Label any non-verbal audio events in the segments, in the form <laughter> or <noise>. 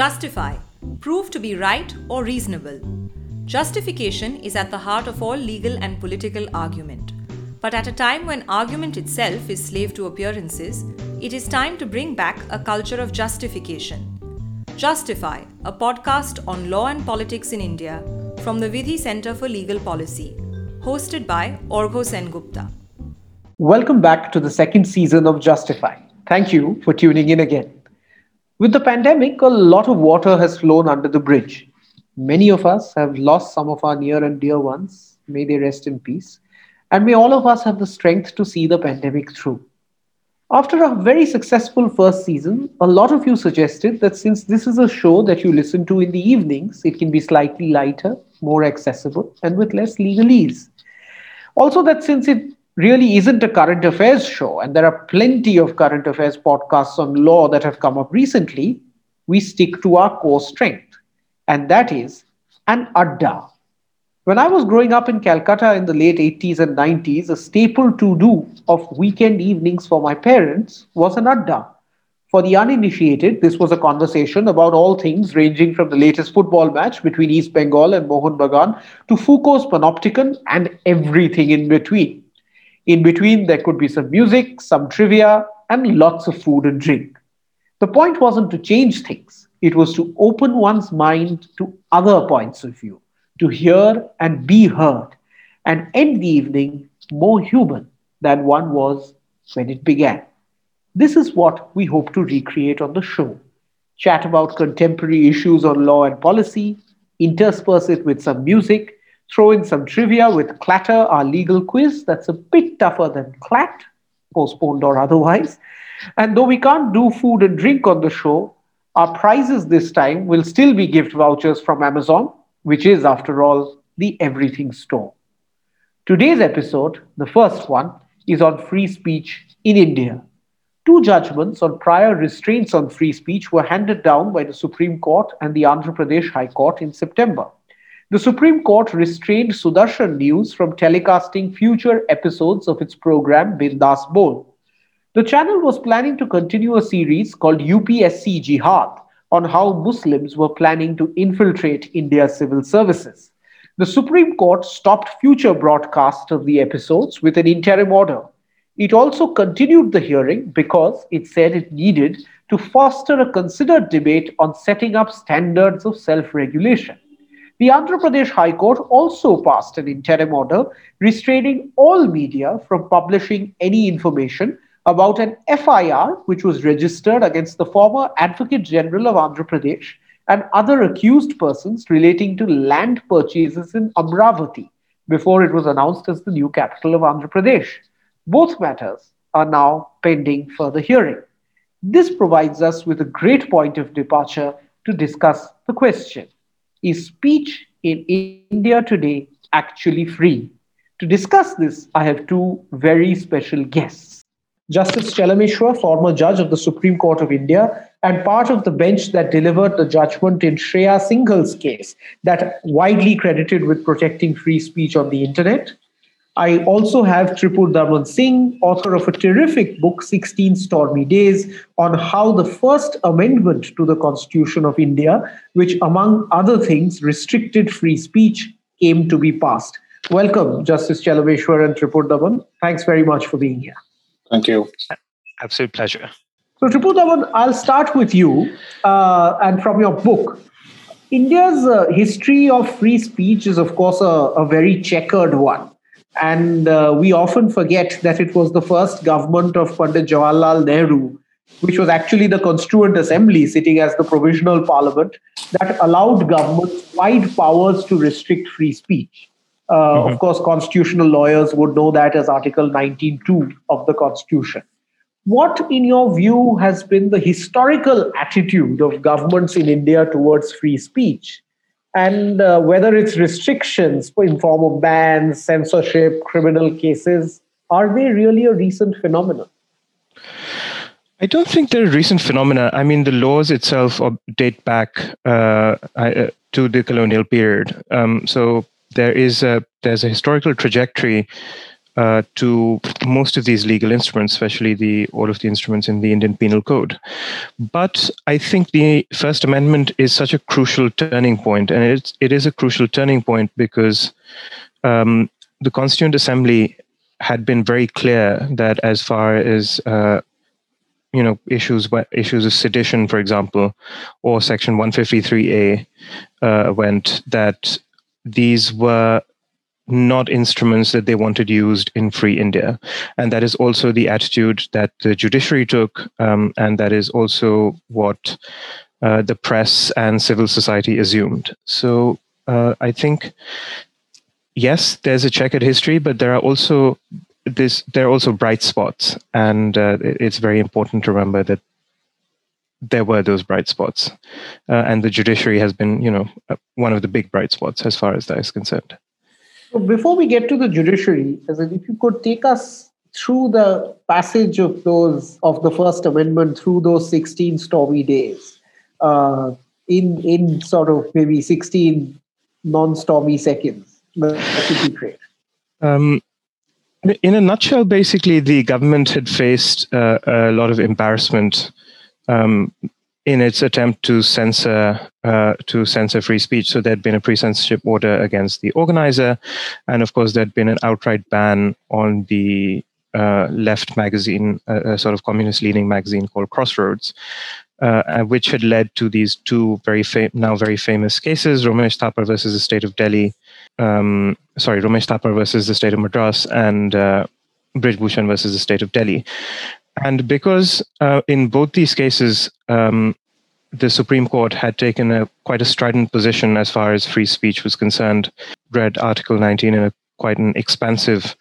Justify. Prove to be right or reasonable. Justification is at the heart of all legal and political argument. But at a time when argument itself is slave to appearances, it is time to bring back a culture of justification. Justify, a podcast on law and politics in India from the Vidhi Center for Legal Policy, hosted by Orgho Sengupta. Welcome back to the second season of Justify. Thank you for tuning in again. With the pandemic, a lot of water has flown under the bridge. Many of us have lost some of our near and dear ones. May they rest in peace. And may all of us have the strength to see the pandemic through. After a very successful first season, a lot of you suggested that since this is a show that you listen to in the evenings, it can be slightly lighter, more accessible, and with less legalese. Also, that since it really isn't a current affairs show, and there are plenty of current affairs podcasts on law that have come up recently, we stick to our core strength, and that is an adda, when I was growing up in Calcutta in the late 80s and 90s, a staple to do of weekend evenings for my parents was an adda. For the uninitiated, this was a conversation about all things ranging from the latest football match between East Bengal and Mohun Bagan to Foucault's Panopticon and everything in between. In between, there could be some music, some trivia, and lots of food and drink. The point wasn't to change things, it was to open one's mind to other points of view to hear and be heard, and end the evening more human than one was when it began. This is what we hope to recreate on the show. Chat about contemporary issues on law and policy, intersperse it with some music, throw in some trivia with Clatter, our legal quiz that's a bit tougher than Clat, postponed or otherwise. And though we can't do food and drink on the show, our prizes this time will still be gift vouchers from Amazon which is, after all, the everything store. Today's episode, the first one, is on free speech in India. Two judgments on prior restraints on free speech were handed down by the Supreme Court and the Andhra Pradesh High Court in September. The Supreme Court restrained Sudarshan News from telecasting future episodes of its program Bindas Bol. The channel was planning to continue a series called UPSC Jihad, on how Muslims were planning to infiltrate India's civil services. The Supreme Court stopped future broadcasts of the episodes with an interim order. It also continued the hearing because it said it needed to foster a considered debate on setting up standards of self regulation. The Andhra Pradesh High Court also passed an interim order restraining all media from publishing any information about an FIR which was registered against the former Advocate General of Andhra Pradesh and other accused persons relating to land purchases in Amravati before it was announced as the new capital of Andhra Pradesh. Both matters are now pending further hearing. This provides us with a great point of departure to discuss the question Is speech in India today actually free? To discuss this, I have two very special guests. Justice Chelameswar, former judge of the Supreme Court of India, and part of the bench that delivered the judgment in Shreya Singhal's case, that widely credited with protecting free speech on the internet. I also have Tripur Daman Singh, author of a terrific book, 16 Stormy Days, on how the First Amendment to the Constitution of India, which among other things restricted free speech, came to be passed. Welcome, Justice Chelameswar and Tripur Daman. Thanks very much for being here. Thank you. Absolute pleasure. So, Tripur I'll start with you uh, and from your book. India's uh, history of free speech is, of course, a, a very checkered one. And uh, we often forget that it was the first government of Pandit Jawaharlal Nehru, which was actually the Constituent Assembly sitting as the provisional parliament, that allowed governments wide powers to restrict free speech. Uh, mm-hmm. Of course, constitutional lawyers would know that as Article 19.2 of the Constitution. What, in your view, has been the historical attitude of governments in India towards free speech? And uh, whether it's restrictions in form of bans, censorship, criminal cases, are they really a recent phenomenon? I don't think they're a recent phenomena. I mean, the laws itself date back uh, uh to the colonial period. Um, so there is a there's a historical trajectory uh, to most of these legal instruments, especially the all of the instruments in the Indian Penal Code. But I think the First Amendment is such a crucial turning point, and it's it is a crucial turning point because um, the Constituent Assembly had been very clear that as far as uh, you know issues issues of sedition, for example, or Section 153A uh, went, that these were not instruments that they wanted used in free India. And that is also the attitude that the judiciary took, um, and that is also what uh, the press and civil society assumed. So uh, I think, yes, there's a checkered history, but there are also this there are also bright spots, and uh, it's very important to remember that there were those bright spots, uh, and the judiciary has been, you know, uh, one of the big bright spots as far as that is concerned. So before we get to the judiciary, if you could take us through the passage of those of the First Amendment through those 16 stormy days, uh, in in sort of maybe 16 non-stormy seconds, that would be great. Um, in a nutshell, basically, the government had faced uh, a lot of embarrassment um, in its attempt to censor uh, to censor free speech. So there'd been a pre-censorship order against the organizer, and of course there'd been an outright ban on the uh, left magazine, a, a, sort of communist-leaning magazine called Crossroads, uh, which had led to these two very fam- now very famous cases: Ramesh Thapar versus the state of Delhi. Um, sorry, Ramesh Thapar versus the state of Madras, and uh, Brij Bhushan versus the state of Delhi. And because uh, in both these cases, um, the Supreme Court had taken a quite a strident position as far as free speech was concerned, read Article 19 in a quite an expansive,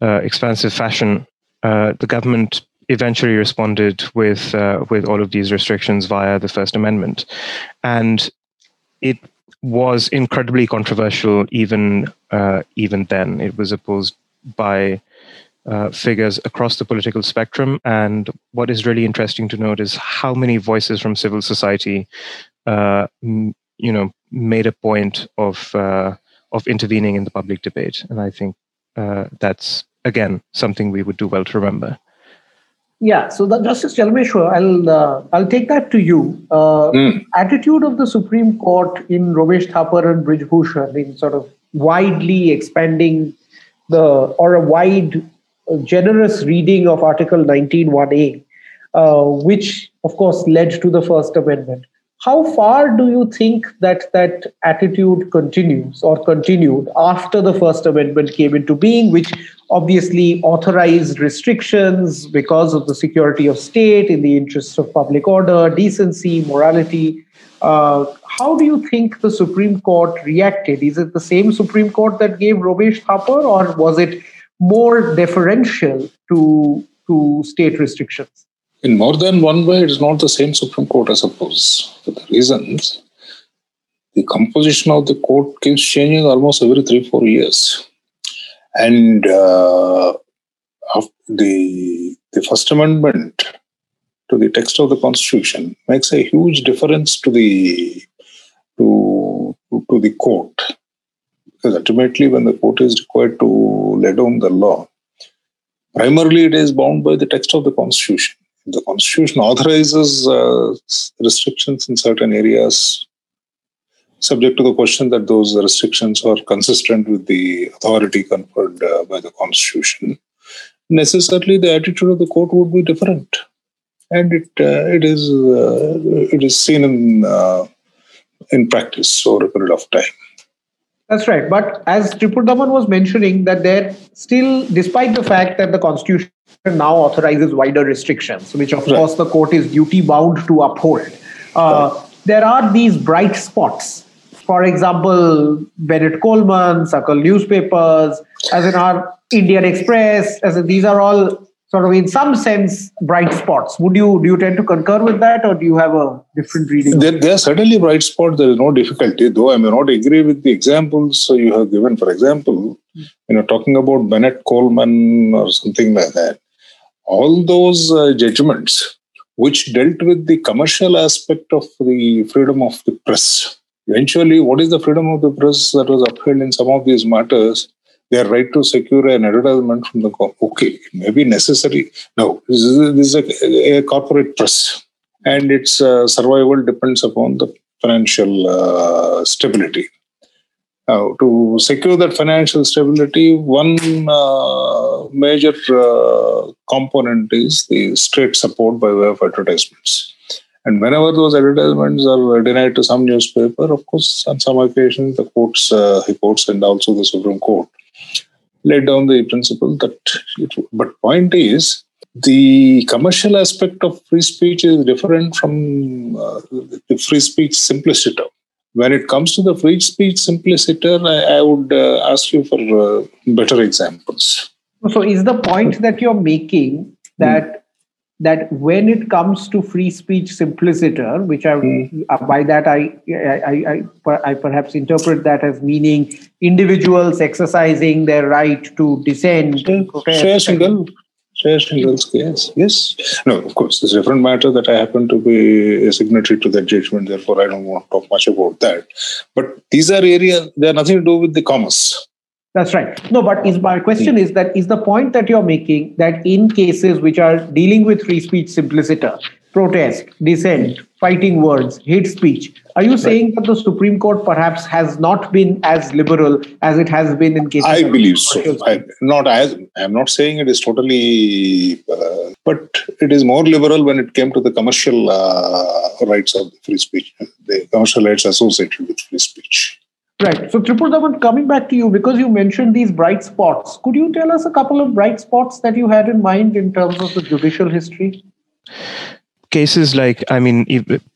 uh, expansive fashion. Uh, the government eventually responded with uh, with all of these restrictions via the First Amendment, and it was incredibly controversial even uh, even then. It was opposed by uh, figures across the political spectrum. And what is really interesting to note is how many voices from civil society, uh, m- you know, made a point of uh, of intervening in the public debate. And I think uh, that's again something we would do well to remember. Yeah, so the Justice Chelameswar, I'll uh, I'll take that to you. Mm. Attitude of the Supreme Court in Ramesh Thapar and Brij Bhushan in sort of widely expanding the or a wide generous reading of Article 19.1a, uh, which of course led to the First Amendment. How far do you think that that attitude continues or continued after the First Amendment came into being, which obviously authorized restrictions because of the security of state in the interests of public order, decency, morality? Uh, how do you think the Supreme Court reacted? Is it the same Supreme Court that gave Ramesh Thapar, or was it more deferential to to state restrictions? In more than one way, it is not the same Supreme Court, I suppose. For the reasons, the composition of the court keeps changing almost every three, four years. And uh, the, the First Amendment to the text of the Constitution makes a huge difference to the to, to the court because ultimately, when the court is required to lay down the law, primarily it is bound by the text of the Constitution. The Constitution authorizes uh, restrictions in certain areas, subject to the question that those restrictions are consistent with the authority conferred uh, by the Constitution. Necessarily, the attitude of the court would be different, and it uh, it is uh, it is seen in uh, in practice over a period of time. That's right. But as Tripurdaman was mentioning, that there still, despite the fact that the constitution now authorizes wider restrictions, which of right. course the court is duty bound to uphold, uh, right. there are these bright spots. For example, Bennett Coleman, Sakal newspapers, as in our Indian Express, as in these are all sort of in some sense bright spots. Would you do you tend to concur with that or do you have a different reading there, there are certainly bright spots. There is no difficulty though i may not agree with the examples you have given. For example you know talking about bennett coleman or something like that all those uh, judgments which dealt with the commercial aspect of the freedom of the press. Eventually what is the freedom of the press that was upheld in some of these matters their right to secure an advertisement from the court. Okay, it may be necessary. No, this is, this is a, a corporate press, and its uh, survival depends upon the financial uh, stability. Now, to secure that financial stability, one uh, major uh, component is the state support by way of advertisements. And whenever those advertisements are denied to some newspaper, of course, on some occasions, the courts, uh, the courts, and also the Supreme Court laid down the principle that. It, but point is, the commercial aspect of free speech is different from uh, the free speech simpliciter when it comes to the free speech simpliciter, I, I would uh, ask you for uh, better examples. So, is the point that you're making that mm. That when it comes to free speech simpliciter, which I mm. by that I I, I I perhaps interpret that as meaning individuals exercising their right to dissent, Shreya Singhal, Shreya Singhal's case. Yes. No, of course, it's a different matter that I happen to be a signatory to that judgment. Therefore, I don't want to talk much about that. But these are areas, they have nothing to do with the commerce. That's right. No, but is my question is that is the point that you're making that in cases which are dealing with free speech simpliciter, protest, dissent, fighting words, hate speech. Are you saying that the Supreme Court perhaps has not been as liberal as it has been in cases? I believe so. I, not as I'm not saying it is totally, uh, but it is more liberal when it came to the commercial uh, rights of free speech, the commercial rights associated with free speech. Right. So, Tripurdaman, coming back to you, because you mentioned these bright spots, could you tell us a couple of bright spots that you had in mind in terms of the judicial history? cases like, I mean,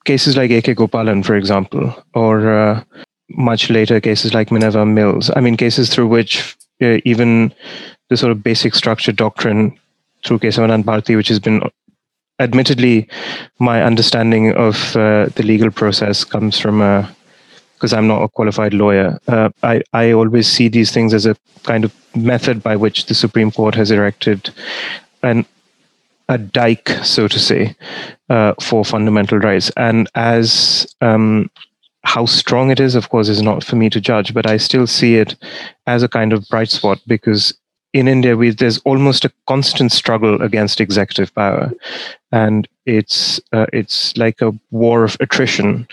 cases like A.K. Gopalan, for example, or uh, much later cases like Minerva Mills. I mean, cases through which uh, even the sort of basic structure doctrine through Kesavanand Bharti, which has been admittedly my understanding of uh, the legal process comes from a because I'm not a qualified lawyer. Uh, I, I always see these things as a kind of method by which the Supreme Court has erected an a dike, so to say, uh, for fundamental rights. And as um, how strong it is, of course, is not for me to judge, but I still see it as a kind of bright spot because in India, we, there's almost a constant struggle against executive power, and it's uh, it's like a war of attrition,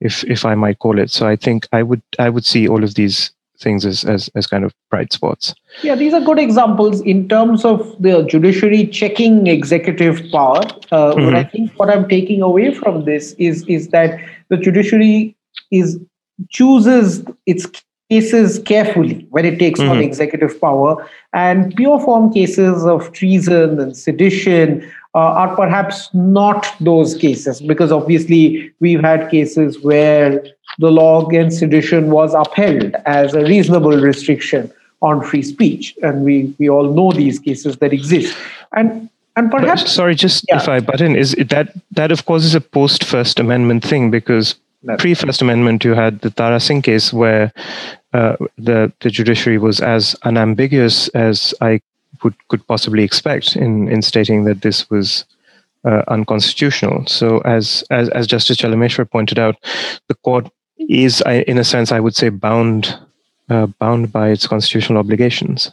if if I might call it. So I think I would I would see all of these things as, as, as kind of bright spots. Yeah, these are good examples in terms of the judiciary checking executive power. Uh, mm-hmm. But I think what I'm taking away from this is is that the judiciary is chooses its cases carefully when it takes mm-hmm. on executive power, and pure form cases of treason and sedition uh, are perhaps not those cases because obviously we've had cases where the law against sedition was upheld as a reasonable restriction on free speech and we we all know these cases that exist and and perhaps but, sorry just yeah. if i butt in is that that of course is a post first amendment thing because pre first amendment you had the tara singh case where uh, the the judiciary was as unambiguous as i would could possibly expect in in stating that this was uh, unconstitutional. So, as as as Justice Chelameswar pointed out, the court is, in a sense, I would say, bound uh, bound by its constitutional obligations.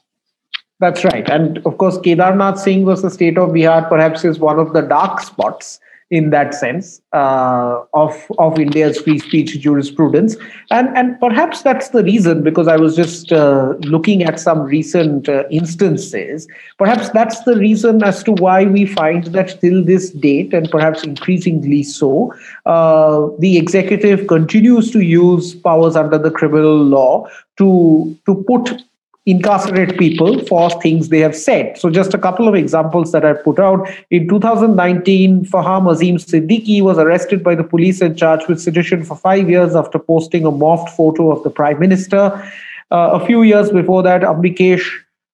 That's right, and of course, Kedarnath Singh was the state of Bihar. Perhaps is one of the dark spots in that sense uh, of of India's free speech jurisprudence, and and perhaps that's the reason because I was just uh, looking at some recent uh, instances. Perhaps that's the reason as to why we find that till this date, and perhaps increasingly so, uh, the executive continues to use powers under the criminal law to to put incarcerate people for things they have said. So, just a couple of examples that I put out. In 2019, Faham Azim Siddiqui was arrested by the police and charged with sedition for five years after posting a morphed photo of the prime minister. Uh, a few years before that, Ambikesh,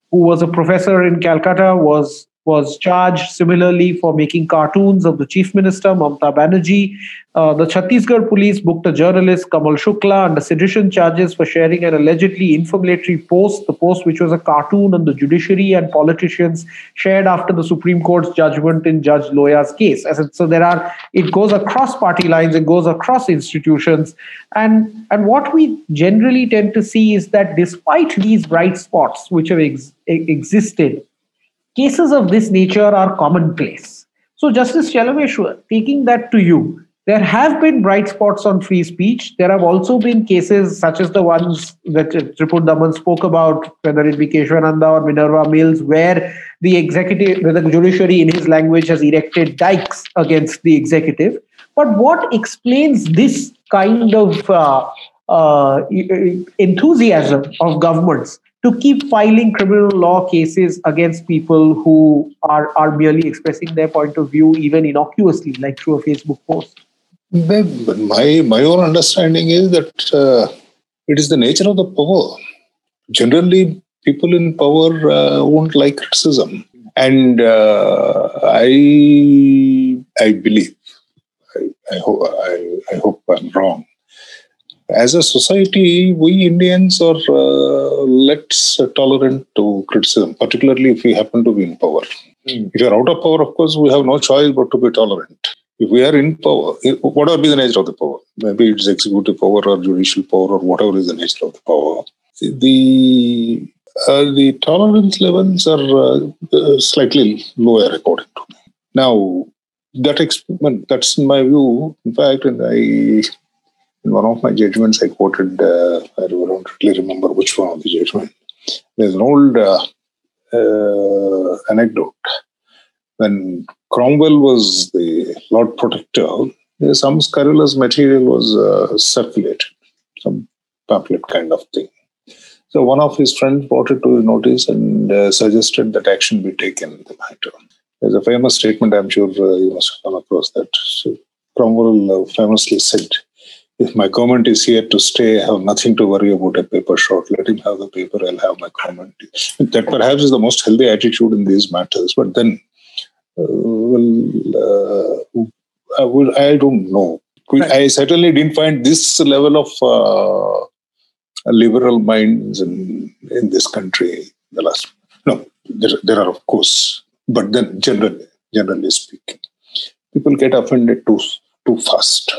who was a professor in Calcutta, was was charged similarly for making cartoons of the chief minister, Mamta Banerjee. Uh, the Chhattisgarh police booked a journalist, Kamal Shukla, under sedition charges for sharing an allegedly inflammatory post, the post which was a cartoon on the judiciary and politicians shared after the Supreme Court's judgment in Judge Loya's case. So there are, it goes across party lines, it goes across institutions. And, and what we generally tend to see is that despite these bright spots which have ex- existed, cases of this nature are commonplace. So, Justice Chelameswar, taking that to you, there have been bright spots on free speech. There have also been cases such as the ones that Tripur Daman spoke about, whether it be Kesavananda or Minerva Mills, where the executive, where the judiciary in his language has erected dikes against the executive. But what explains this kind of uh, uh, enthusiasm of governments to keep filing criminal law cases against people who are, are merely expressing their point of view, even innocuously, like through a Facebook post? My, my own understanding is that uh, it is the nature of the power. Generally, people in power uh, won't like criticism. And uh, I, I believe, I, I, ho- I, I hope I'm wrong, as a society, we Indians are uh, less tolerant to criticism, particularly if we happen to be in power. Mm. If you're out of power, of course, we have no choice but to be tolerant. If we are in power, whatever be the nature of the power, maybe it's executive power or judicial power or whatever is the nature of the power, the uh, the tolerance levels are uh, slightly lower according to me. Now, that experiment, that's in my view. In fact, and I in one of my judgments, I quoted, uh, I don't really remember which one of the judgment. There's an old uh, uh, anecdote. When Cromwell was the Lord Protector, some scurrilous material was uh, circulated, some pamphlet kind of thing. So one of his friends brought it to his notice and uh, suggested that action be taken in the matter. There's a famous statement, I'm sure uh, you must have come across that. So Cromwell famously said, if my comment is here to stay, I have nothing to worry about a paper short. Let him have the paper, I'll have my comment. That perhaps is the most healthy attitude in these matters. But then, uh, well, uh, I, will, I don't know. Right. I certainly didn't find this level of uh, liberal minds in, in this country the last. No, there, there are, of course, but then generally, generally speaking, people get offended too, too fast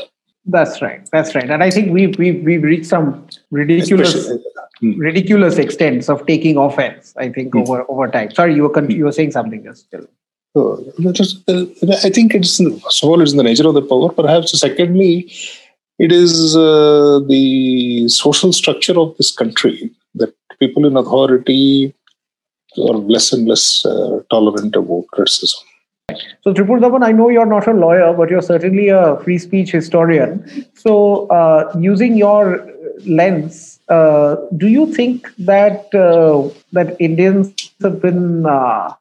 that's right. That's right. And I think we've we've we've reached some ridiculous hmm. ridiculous extents of taking offense. I think hmm. over over time. Sorry, you were con- you were saying something just still. Just, uh, I think it's first of all it's in the nature of the power. Perhaps secondly, it is uh, the social structure of this country that people in authority are less and less uh, tolerant about criticism. So, Tripur Daman, I know you're not a lawyer, but you're certainly a free speech historian. So, uh, using your lens, uh, do you think that uh, that Indians have been uh,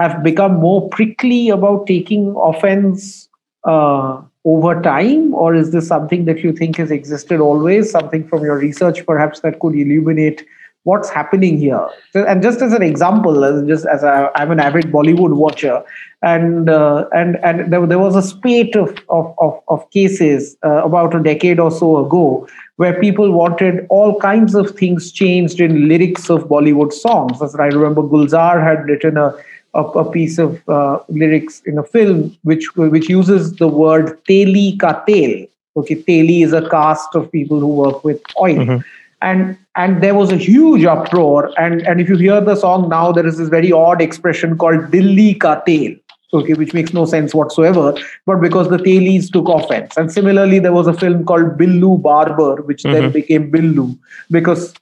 have become more prickly about taking offense uh, over time, or is this something that you think has existed always? Something from your research, perhaps, that could illuminate what's happening here. And just as an example just as i am an avid bollywood watcher and uh, and and there, there was a spate of of, of, of cases uh, about a decade or so ago where people wanted all kinds of things changed in lyrics of bollywood songs. As i remember gulzar had written a a, a piece of uh, lyrics in a film which which uses the word teli ka tel. Okay teli is a caste of people who work with oil. Mm-hmm and and there was a huge uproar. And and if you hear the song now there is this very odd expression called dilli ka tel okay which makes no sense whatsoever but because the telis took offense. And similarly there was a film called billu barber which mm-hmm. then became billu because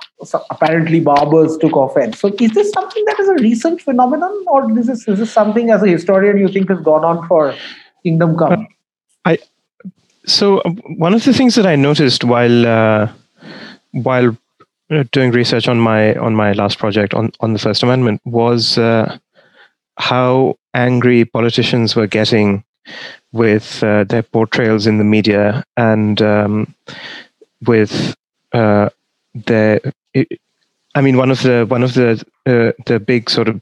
apparently barbers took offense. So is this something that is a recent phenomenon or is this, is this something as a historian you think has gone on for kingdom come? I so uh, one of the things that i noticed while uh while uh, doing research on my on my last project on on the First Amendment was uh, how angry politicians were getting with uh, their portrayals in the media and um, with uh, their. I mean, one of the one of the uh, the big sort of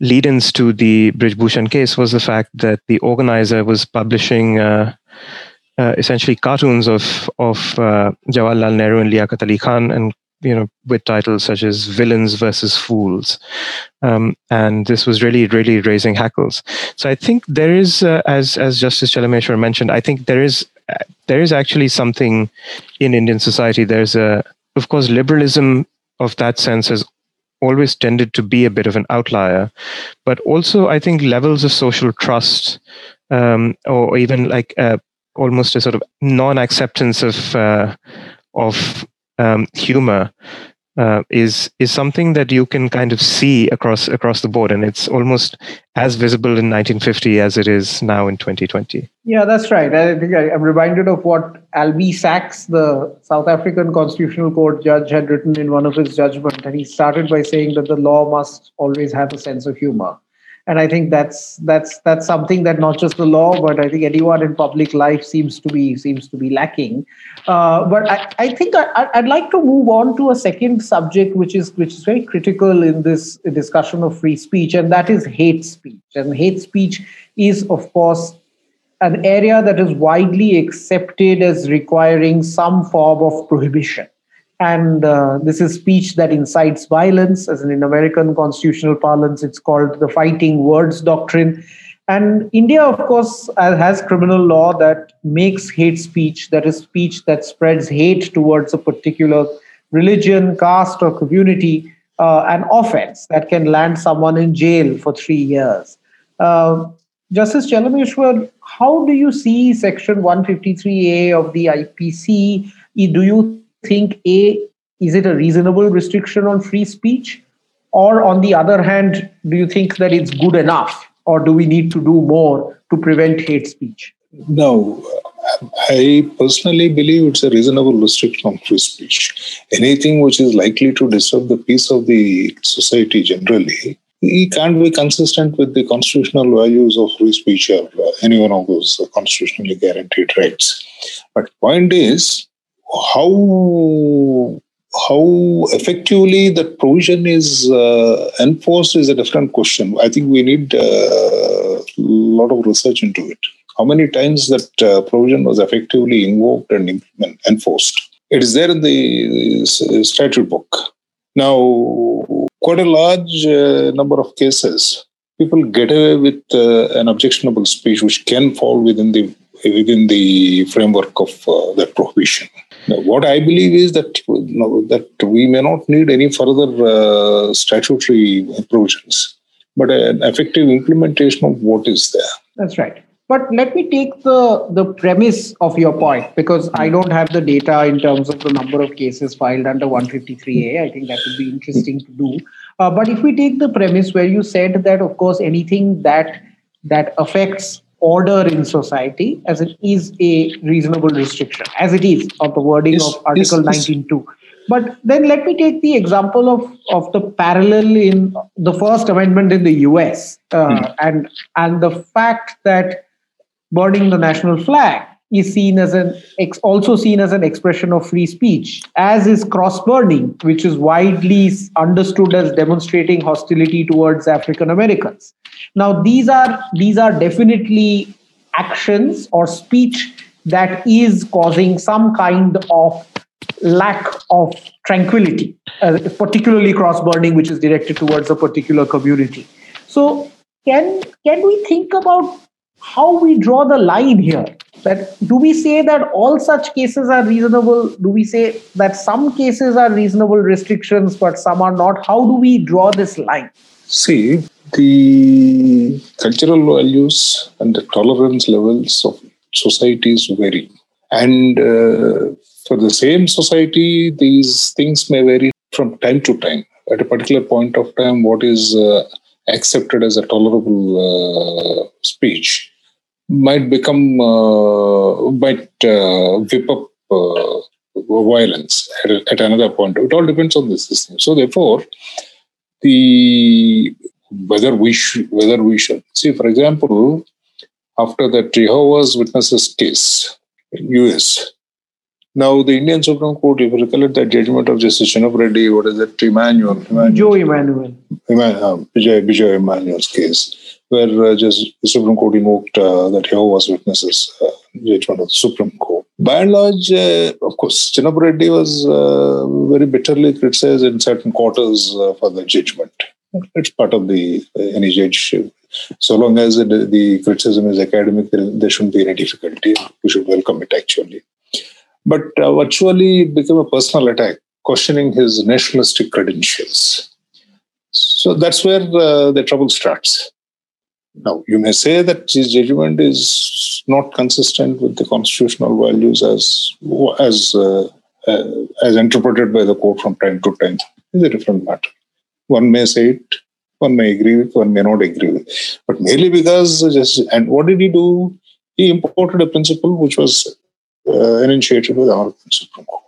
lead-ins to the Brij Bhushan case was the fact that the organizer was publishing uh, essentially cartoons of of uh, Jawaharlal Nehru and Liaquat Ali Khan, and you know with titles such as "Villains versus Fools," um, and this was really really raising hackles. So I think there is, uh, as as Justice Chelameswar mentioned, I think there is uh, there is actually something in Indian society. There's a of course liberalism of that sense has always tended to be a bit of an outlier, but also I think levels of social trust um, or even like uh, almost a sort of non-acceptance of uh, of um, humor uh, is is something that you can kind of see across across the board, and it's almost as visible in 1950 as it is now in 2020. Yeah, that's right. I think I, am reminded of what Albie Sachs, the South African Constitutional Court judge, had written in one of his judgments, and he started by saying that the law must always have a sense of humor and i think that's that's that's something that not just the law but i think anyone in public life seems to be seems to be lacking. Uh, but I, I think I, i'd like to move on to a second subject which is which is very critical in this discussion of free speech and that is hate speech. And hate speech is of course an area that is widely accepted as requiring some form of prohibition and uh, this is speech that incites violence. As in, american constitutional parlance it's called the fighting words doctrine. And india of course has criminal law that makes hate speech that is speech that spreads hate towards a particular religion caste or community uh, an offense that can land someone in jail for three years. Uh, justice chelameswar how do you see section 153a of the ipc do you think a is it a reasonable restriction on free speech? Or on the other hand do you think that it's good enough? Or do we need to do more to prevent hate speech? No i personally believe it's a reasonable restriction on free speech. Anything which is likely to disturb the peace of the society generally it can't be consistent with the constitutional values of free speech or any one of those constitutionally guaranteed rights. But point is how how effectively that provision is uh, enforced is a different question. I think we need a uh, lot of research into it. How many times that uh, provision was effectively invoked and enforced? It is there in the statute book. Now, quite a large uh, number of cases, people get away with uh, an objectionable speech which can fall within the within the framework of uh, that prohibition. What I believe is that you know, that we may not need any further uh, statutory provisions, but an effective implementation of what is there. That's right. But let me take the, the premise of your point because I don't have the data in terms of the number of cases filed under 153A. I think that would be interesting to do. Uh, but if we take the premise where you said that, of course, anything that that affects order in society as it is a reasonable restriction, as it is of the wording yes, of Article yes, 19.2. But then let me take the example of, of the parallel in the First Amendment in the US uh, mm. and, and the fact that burning the national flag is seen as an ex- also seen as an expression of free speech as is cross burning which is widely understood as demonstrating hostility towards african americans. Now these are these are definitely actions or speech that is causing some kind of lack of tranquility uh, particularly cross burning which is directed towards a particular community. So can can we think about how we draw the line here? That do we say that all such cases are reasonable? Do we say that some cases are reasonable restrictions but some are not? How do we draw this line? See the cultural values and the tolerance levels of societies vary. And uh, for the same society these things may vary from time to time. At a particular point of time what is uh, accepted as a tolerable uh, speech might become uh, might uh, whip up uh, violence at, at, another point. It all depends on the system. So therefore, the whether we should whether we should see, for example, after the Jehovah's Witnesses case in US, Now, the Indian Supreme Court, if you recollect that judgment of Justice Chinappa Reddy, what is it, Emmanuel? Emmanuel Joe Emmanuel. uh, Vijay, Vijay Emmanuel's case, where uh, just the Supreme Court invoked uh, that Jehovah's Witnesses uh, of the Supreme Court. By and large, uh, of course, Reddy was uh, very bitterly criticized in certain quarters uh, for the judgment. It's part of the uh, any judge. So long as the, the criticism is academic, there, there shouldn't be any difficulty. We should welcome it actually. But virtually it became a personal attack, questioning his nationalistic credentials. So that's where the trouble starts. Now, you may say that his judgment is not consistent with the constitutional values as as uh, uh, as interpreted by the court from time to time. It's a different matter. One may say it, one may agree with, one may not agree with. But merely because just and what did he do? He imported a principle which was uh, initiated by the Supreme Court.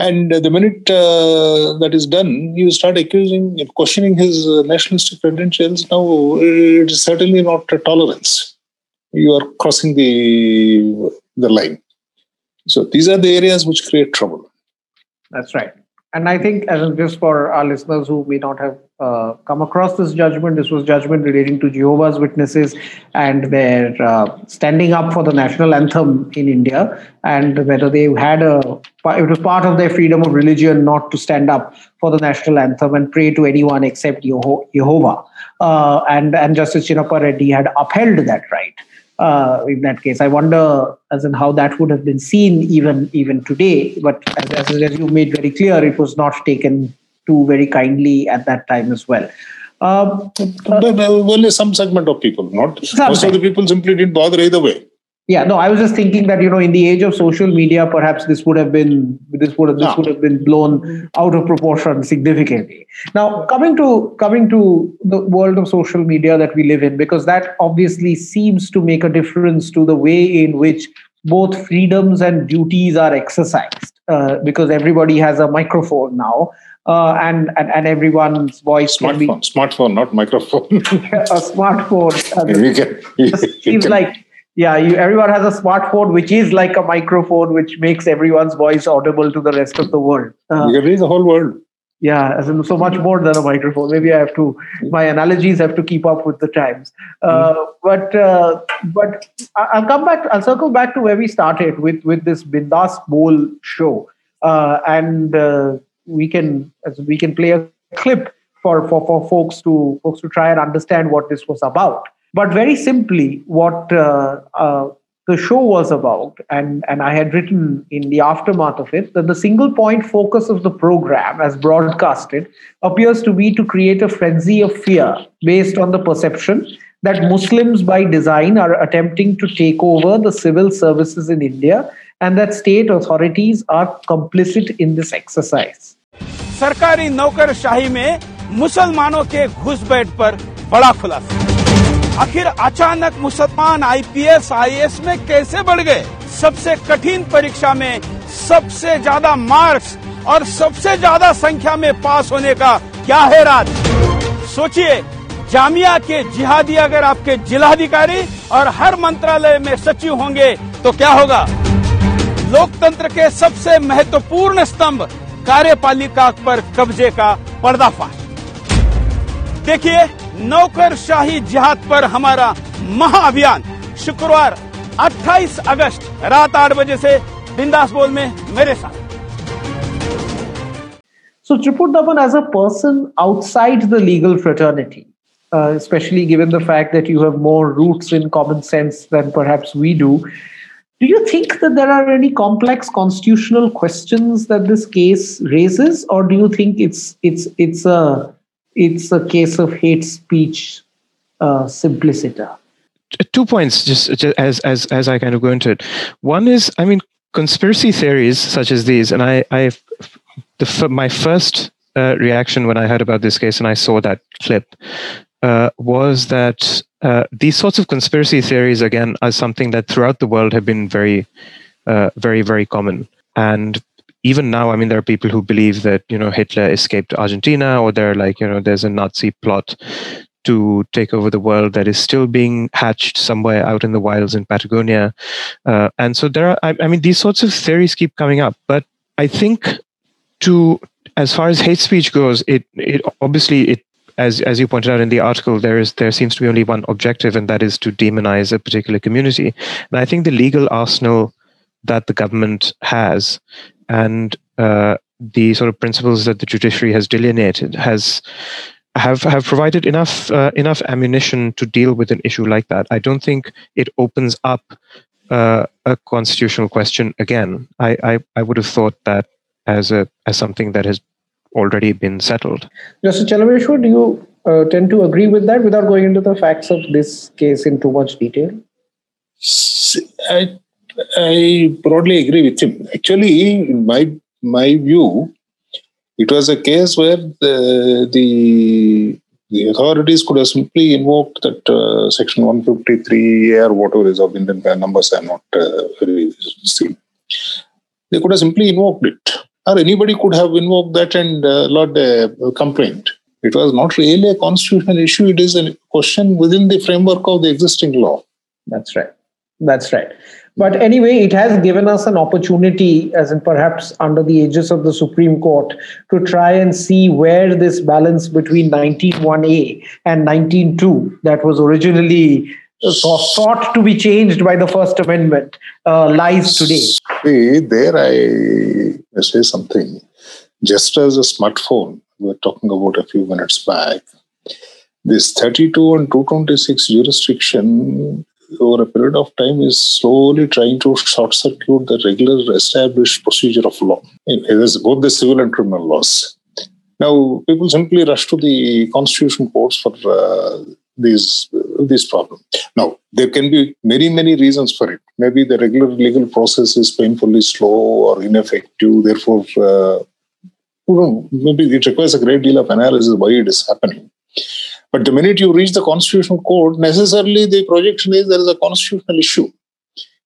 And the minute uh, that is done, you start accusing, questioning his uh, nationalistic credentials. Now, it is certainly not a tolerance. You are crossing the the line. So these are the areas which create trouble. That's right. And I think, as just for our listeners who may not have uh, come across this judgment, this was judgment relating to Jehovah's Witnesses and their uh, standing up for the national anthem in India, and whether they had a it was part of their freedom of religion not to stand up for the national anthem and pray to anyone except Jehovah. Uh, and and Justice Chinappa Reddy had upheld that right uh, in that case. I wonder as in how that would have been seen even even today. But as, as you made very clear, it was not taken to very kindly at that time as well. Um, uh, only some segment of people, not most of the people simply didn't bother either way. Yeah no i was just thinking that you know in the age of social media perhaps this would have been this would have this would have been blown out of proportion significantly. Now coming to coming to the world of social media that we live in because that obviously seems to make a difference to the way in which both freedoms and duties are exercised uh, because everybody has a microphone now uh, and, and and everyone's voice smartphone, can be smartphone, not microphone. <laughs> a smartphone. <laughs> You can, you, <laughs> seems can. like yeah you, everyone has a smartphone which is like a microphone which makes everyone's voice audible to the rest of the world uh, you can reach the whole world yeah as in so much more than a microphone maybe i have to my analogies have to keep up with the times uh, mm. but uh, but i'll come back i'll circle back to where we started with with this bindas bol show uh, and uh, we can we can play a clip for, for for folks to folks to try and understand what this was about but very simply, what uh, uh, the show was about, and, and I had written in the aftermath of it, that the single point focus of the program, as broadcasted, appears to be to create a frenzy of fear based on the perception that Muslims by design are attempting to take over the civil services in India and that state authorities are complicit in this exercise. सरकारी नौकरशाही में मुसलमानों के घुसपैठ पर बड़ा खुलासा। आखिर अचानक मुसलमान आईपीएस, आईएएस में कैसे बढ़ गए? सबसे कठिन परीक्षा में सबसे ज़्यादा मार्क्स और सबसे ज़्यादा संख्या में पास होने का क्या है राज? सोचिए, जामिया के जिहादी अगर आपके जिलाधिकारी और हर मंत्रालय में सचिव होंगे तो क्या होगा? लोकतंत्र के सबसे महत्वपूर्ण स्तंभ कार्यपालिका पर कब्जे का पर्दाफाश। देखिए, नौकरशाही जिहाद पर हमारा महाअभियान। शुक्रवार 28 अगस्त, रात आठ बजे से बिंदास बोल में मेरे साथ। So Tripur Dhawan as a person outside the legal fraternity specially given the fact that you have more roots in common sense than perhaps we do do you think that there are any complex constitutional questions that this case raises, or do you think it's it's it's a it's a case of hate speech uh, simpliciter. Two points, just, just as as as I kind of go into it. One is, I mean, conspiracy theories such as these, and I, I, the my first uh, reaction when I heard about this case and I saw that clip uh, was that uh, these sorts of conspiracy theories again are something that throughout the world have been very, uh, very, very common. And even now, I mean, there are people who believe that you know Hitler escaped Argentina, or they're like, you know, there's a Nazi plot to take over the world that is still being hatched somewhere out in the wilds in Patagonia. Uh, and so there are, I, I, mean, these sorts of theories keep coming up. But I think to, as far as hate speech goes, it, it obviously, it, as, as you pointed out in the article, there is there seems to be only one objective, and that is to demonize a particular community. And I think the legal arsenal that the government has and uh, the sort of principles that the judiciary has delineated has have have provided enough uh, enough ammunition to deal with an issue like that. I don't think it opens up uh, a constitutional question again. I, I, I would have thought that as a as something that has already been settled. Justice Chelameswar, do you uh, tend to agree with that without going into the facts of this case in too much detail? I I broadly agree with him. Actually, in my my view, it was a case where the, the, the authorities could have simply invoked that uh, section 153 or whatever is of Indian PAN numbers are not uh, very still. They could have simply invoked it, or anybody could have invoked that and uh, lodged a complaint. It was not really a constitutional issue. It is a question within the framework of the existing law. That's right. That's right. But anyway, it has given us an opportunity, as in perhaps under the aegis of the Supreme Court, to try and see where this balance between 19.1a and 19.2 that was originally thought to be changed by the First Amendment uh, lies today. See, there I say something. Just as a smartphone, we were talking about a few minutes back, this 32 and 226 jurisdiction over a period of time is slowly trying to short circuit the regular established procedure of law. It is both the civil and criminal laws. Now, people simply rush to the constitution courts for uh, these this problem. Now, there can be many many reasons for it. Maybe the regular legal process is painfully slow or ineffective. Therefore, uh, maybe it requires a great deal of analysis why it is happening. But the minute you reach the constitutional court, necessarily the projection is there is a constitutional issue.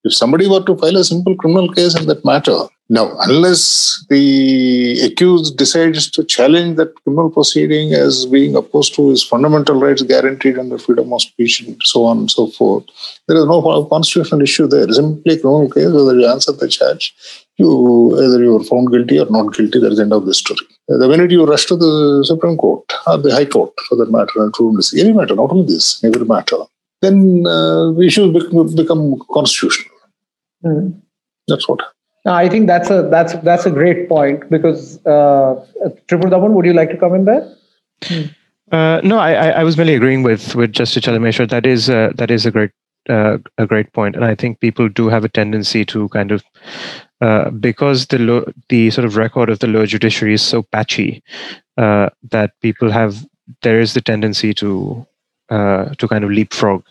If somebody were to file a simple criminal case in that matter, now, unless the accused decides to challenge that criminal proceeding as being opposed to his fundamental rights guaranteed under freedom of speech and so on and so forth, there is no constitutional issue there. Simply a criminal case, whether you answer the charge, you either you are found guilty or not guilty, that is the end of the story. The minute you rush to the Supreme Court or the High Court for that matter, and to any matter, not only this, every matter, then uh, issues become, become constitutional. Mm. That's what. I think that's a that's that's a great point because uh, Tripurdaman, would you like to comment there? Uh, no, I, I was merely agreeing with with Justice Chelameswar. That is uh, that is a great uh, a great point, and I think people do have a tendency to kind of uh, because the lo- the sort of record of the lower judiciary is so patchy uh, that people have there is the tendency to uh, to kind of leapfrog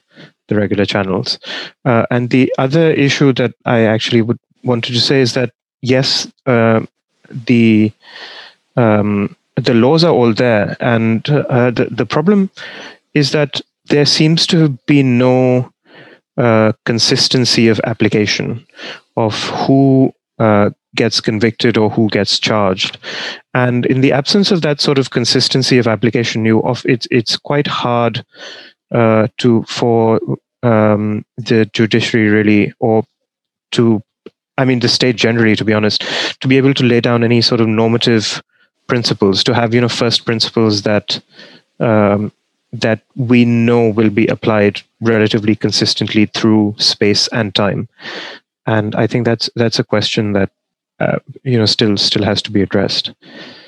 the regular channels. Uh, and the other issue that I actually would wanted to say is that yes, uh, the um, the laws are all there, and uh, the the problem is that there seems to be no uh, consistency of application of who uh, gets convicted or who gets charged. And in the absence of that sort of consistency of application, you of it's it's quite hard uh, to for um, the judiciary really or to I mean, the state generally, to be honest, to be able to lay down any sort of normative principles, to have you know first principles that um, that we know will be applied relatively consistently through space and time. And I think that's that's a question that uh, you know still still has to be addressed.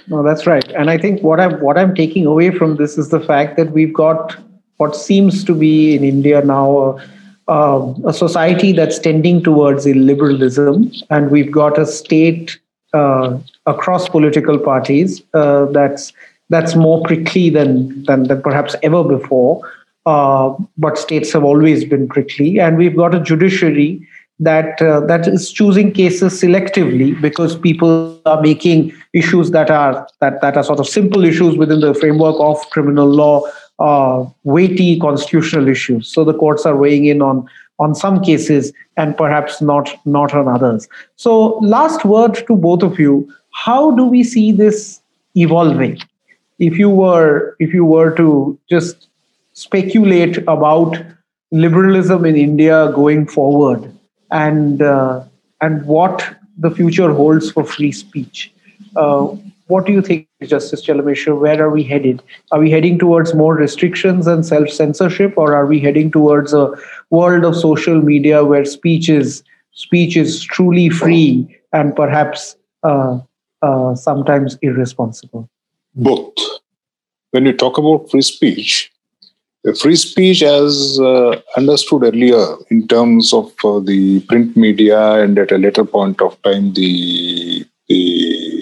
No, that's right. And I think what I'm what I'm taking away from this is the fact that we've got what seems to be in India now uh, a society that's tending towards illiberalism, and we've got a state uh, across political parties uh, that's that's more prickly than, than than perhaps ever before. Uh, but states have always been prickly, and we've got a judiciary that uh, that is choosing cases selectively because people are making issues that are that that are sort of simple issues within the framework of criminal law uh, weighty constitutional issues. So the courts are weighing in on on some cases and perhaps not not on others. So last word to both of you: How do we see this evolving? If you were if you were to just speculate about liberalism in India going forward and uh, and what the future holds for free speech. Uh, what do you think, Justice Chelameswar? Where are we headed? Are we heading towards more restrictions and self censorship, or are we heading towards a world of social media where speech is speech is truly free and perhaps uh, uh, sometimes irresponsible? Both. When you talk about free speech, free speech, as uh, understood earlier in terms of uh, the print media, and at a later point of time, the the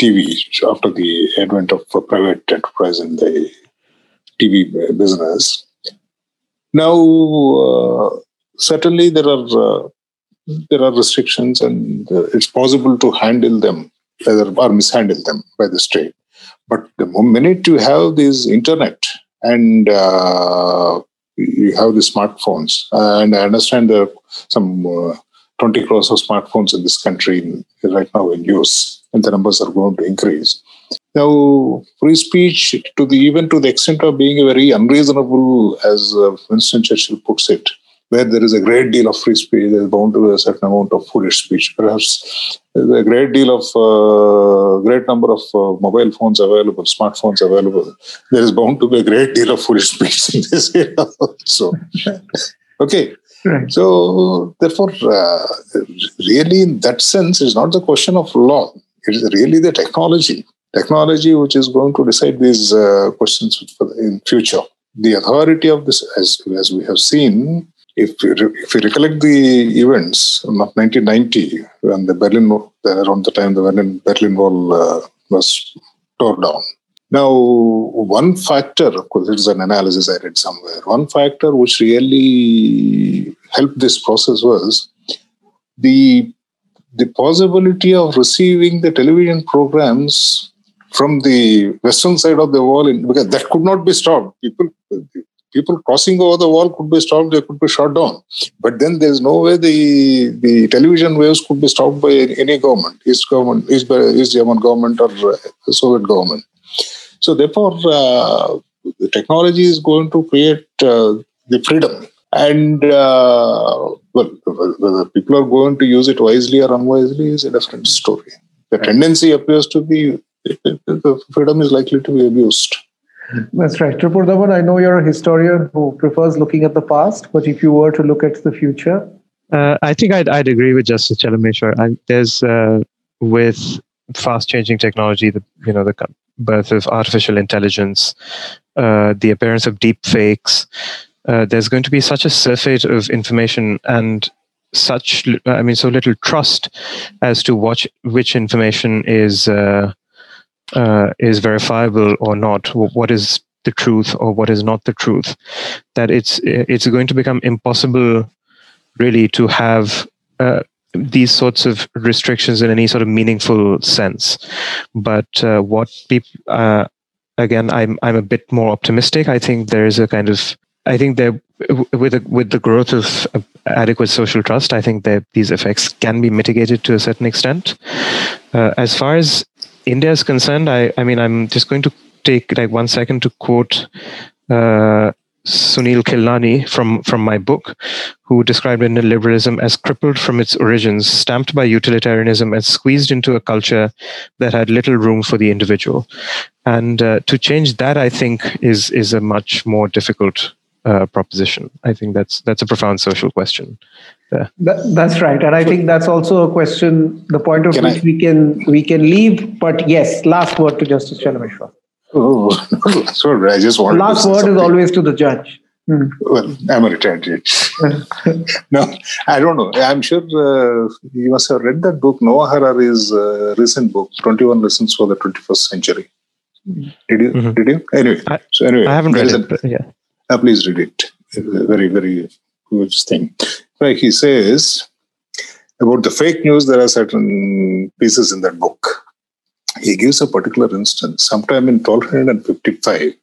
TV after the advent of private enterprise in the TV business. Now, uh, certainly there are uh, there are restrictions, and uh, it's possible to handle them either or mishandle them by the state. But the minute you have this internet and uh, you have the smartphones, and I understand there are some uh, 20 crores of smartphones in this country right now in use, and the numbers are going to increase. Now, free speech, to the even to the extent of being very unreasonable, as uh, Winston Churchill puts it, where there is a great deal of free speech, there is bound to be a certain amount of foolish speech. Perhaps a great deal of, uh, great number of uh, mobile phones available, smartphones available. There is bound to be a great deal of foolish speech <laughs> in this area also. okay. Right. So, therefore, uh, really, in that sense, it's not the question of law. It is really the technology, technology which is going to decide these uh, questions in future. The authority of this, as, as we have seen, if you, if you recollect the events of 1990, when the Berlin, around the time the Berlin, Berlin Wall uh, was torn down. Now, one factor, of course, it is an analysis I read somewhere. One factor which really helped this process was the the possibility of receiving the television programs from the western side of the wall, in, because that could not be stopped. People people crossing over the wall could be stopped, they could be shot down. But then there's no way the, the television waves could be stopped by any government, East government, East, East German government or uh, Soviet government. So therefore, uh, the technology is going to create uh, the freedom. And uh, well, whether people are going to use it wisely or unwisely is a different story. The tendency appears to be the freedom is likely to be abused. That's right. Tripurdaman, I know you're a historian who prefers looking at the past, but if you were to look at the future? Uh, I think I'd, I'd agree with Justice Chelameswar. there's, uh, with fast changing technology, the, you know, the birth of artificial intelligence, uh, the appearance of deep fakes, uh, there's going to be such a surfeit of information and such, I mean, so little trust as to what, which information is uh, uh, is verifiable or not, what is the truth or what is not the truth, that it's it's going to become impossible, really, to have uh, these sorts of restrictions in any sort of meaningful sense. But uh, what people uh, again, I'm I'm a bit more optimistic. I think there is a kind of I think there with the, with the growth of adequate social trust, I think that these effects can be mitigated to a certain extent. Uh, as far as India is concerned, I, I mean, I'm just going to take like one second to quote uh, Sunil Khilnani from, from my book, who described Indian liberalism as crippled from its origins, stamped by utilitarianism, and squeezed into a culture that had little room for the individual. And uh, to change that, I think, is is a much more difficult uh, proposition. I think that's that's a profound social question. That, that's right, and I think that's also a question. The point of can which I, we can we can leave. But yes, last word to Justice Chelameswar. Oh, <laughs> last word. I just want. Last word something. is always to the judge. Hmm. Well, I'm a retired judge. <laughs> no, I don't know. I'm sure uh, you must have read that book, Noah Harari's uh, recent book, 21 Lessons for the 21st Century. Did you? Mm-hmm. Did you? Anyway, I, so anyway, I haven't read it. yeah, uh, please read it. very, very good thing. Like he says about the fake news, there are certain pieces in that book. He gives a particular instance. Sometime in 1255,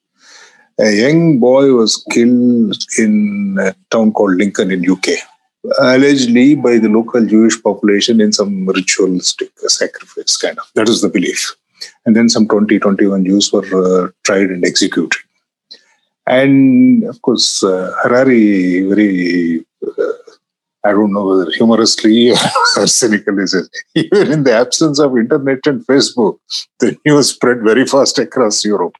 a young boy was killed in a town called Lincoln in UK, allegedly by the local Jewish population in some ritualistic sacrifice kind of. That is the belief. And then some 20, 21 Jews were uh, tried and executed. And of course, uh, Harari very uh, I don't know whether humorously <laughs> or cynically says, even in the absence of internet and Facebook, the news spread very fast across Europe.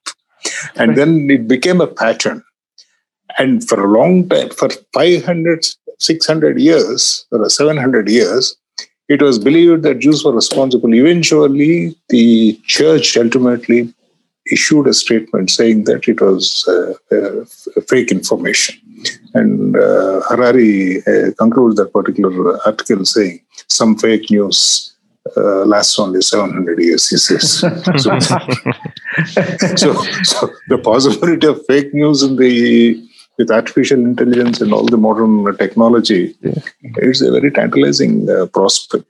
And then it became a pattern. And for a long time, for 500, 600 years, or 700 years, it was believed that Jews were responsible. Eventually, the church ultimately issued a statement saying that it was uh, fake information. And uh, Harari uh, concludes that particular article saying some fake news uh, lasts only 700 years, he says. <laughs> so, so, so, the possibility of fake news in the with artificial intelligence and all the modern technology, yeah. it's a very tantalizing uh, prospect.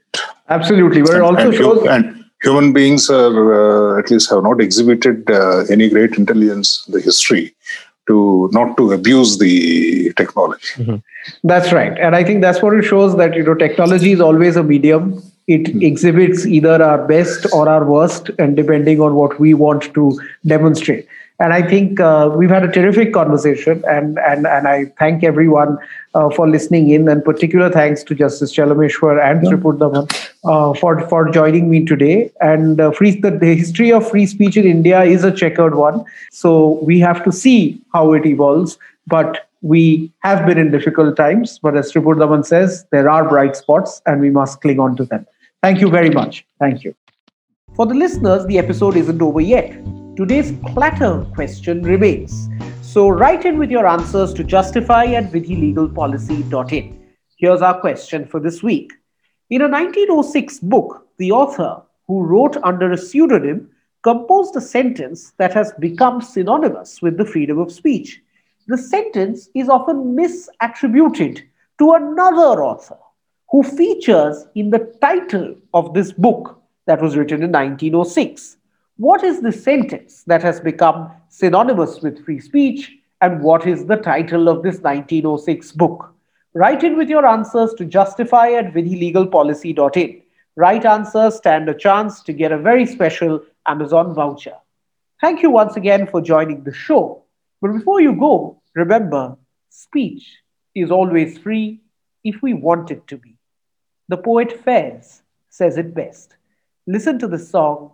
Absolutely, but it also and, shows. And, human beings are uh, at least have not exhibited uh, any great intelligence in the history to not to abuse the technology mm-hmm. that's right and i think that's what it shows that you know technology is always a medium it mm-hmm. exhibits either our best or our worst and depending on what we want to demonstrate and I think uh, we've had a terrific conversation, and and and I thank everyone uh, for listening in, and particular thanks to Justice Chelameswar and yeah. Uh, for for joining me today. And uh, free the, the history of free speech in India is a checkered one, so we have to see how it evolves. But we have been in difficult times, but as Tripurdaman says, there are bright spots, and we must cling on to them. Thank you very much. Thank you. For the listeners, the episode isn't over yet today's clatter question remains. So write in with your answers to justify at vidhilegalpolicy.in. Here's our question for this week. In a 1906 book, the author, who wrote under a pseudonym, composed a sentence that has become synonymous with the freedom of speech. The sentence is often misattributed to another author who features in the title of this book that was written in 1906. What is the sentence that has become synonymous with free speech? And what is the title of this 1906 book? Write in with your answers to justify at vidhilegalpolicy.in. Right answers stand a chance to get a very special Amazon voucher. Thank you once again for joining the show. But before you go, remember speech is always free if we want it to be. The poet Faiz says it best. Listen to the song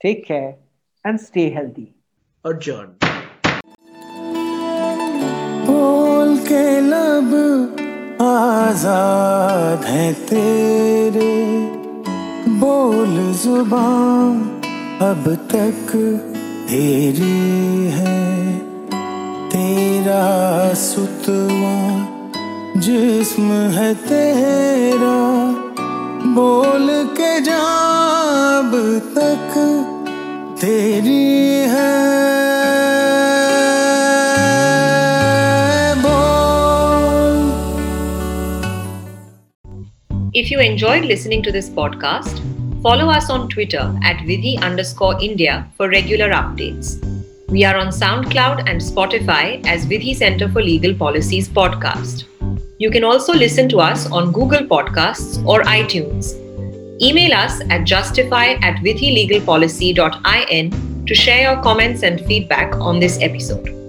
Take care and stay healthy. Adjourned. बोल के लब आज़ाद है तेरे बोल ज़ुबान अब तक तेरी है तेरा सुतवा जिस्म है तेरा बोल के जब तक तेरी है If you enjoyed listening to this podcast, follow us on Twitter at Vidhi underscore India for regular updates. We are on SoundCloud and Spotify as Vidhi Center for Legal Policies podcast. You can also listen to us on Google Podcasts or iTunes. Email us at justify at vidhilegalpolicy.in to share your comments and feedback on this episode.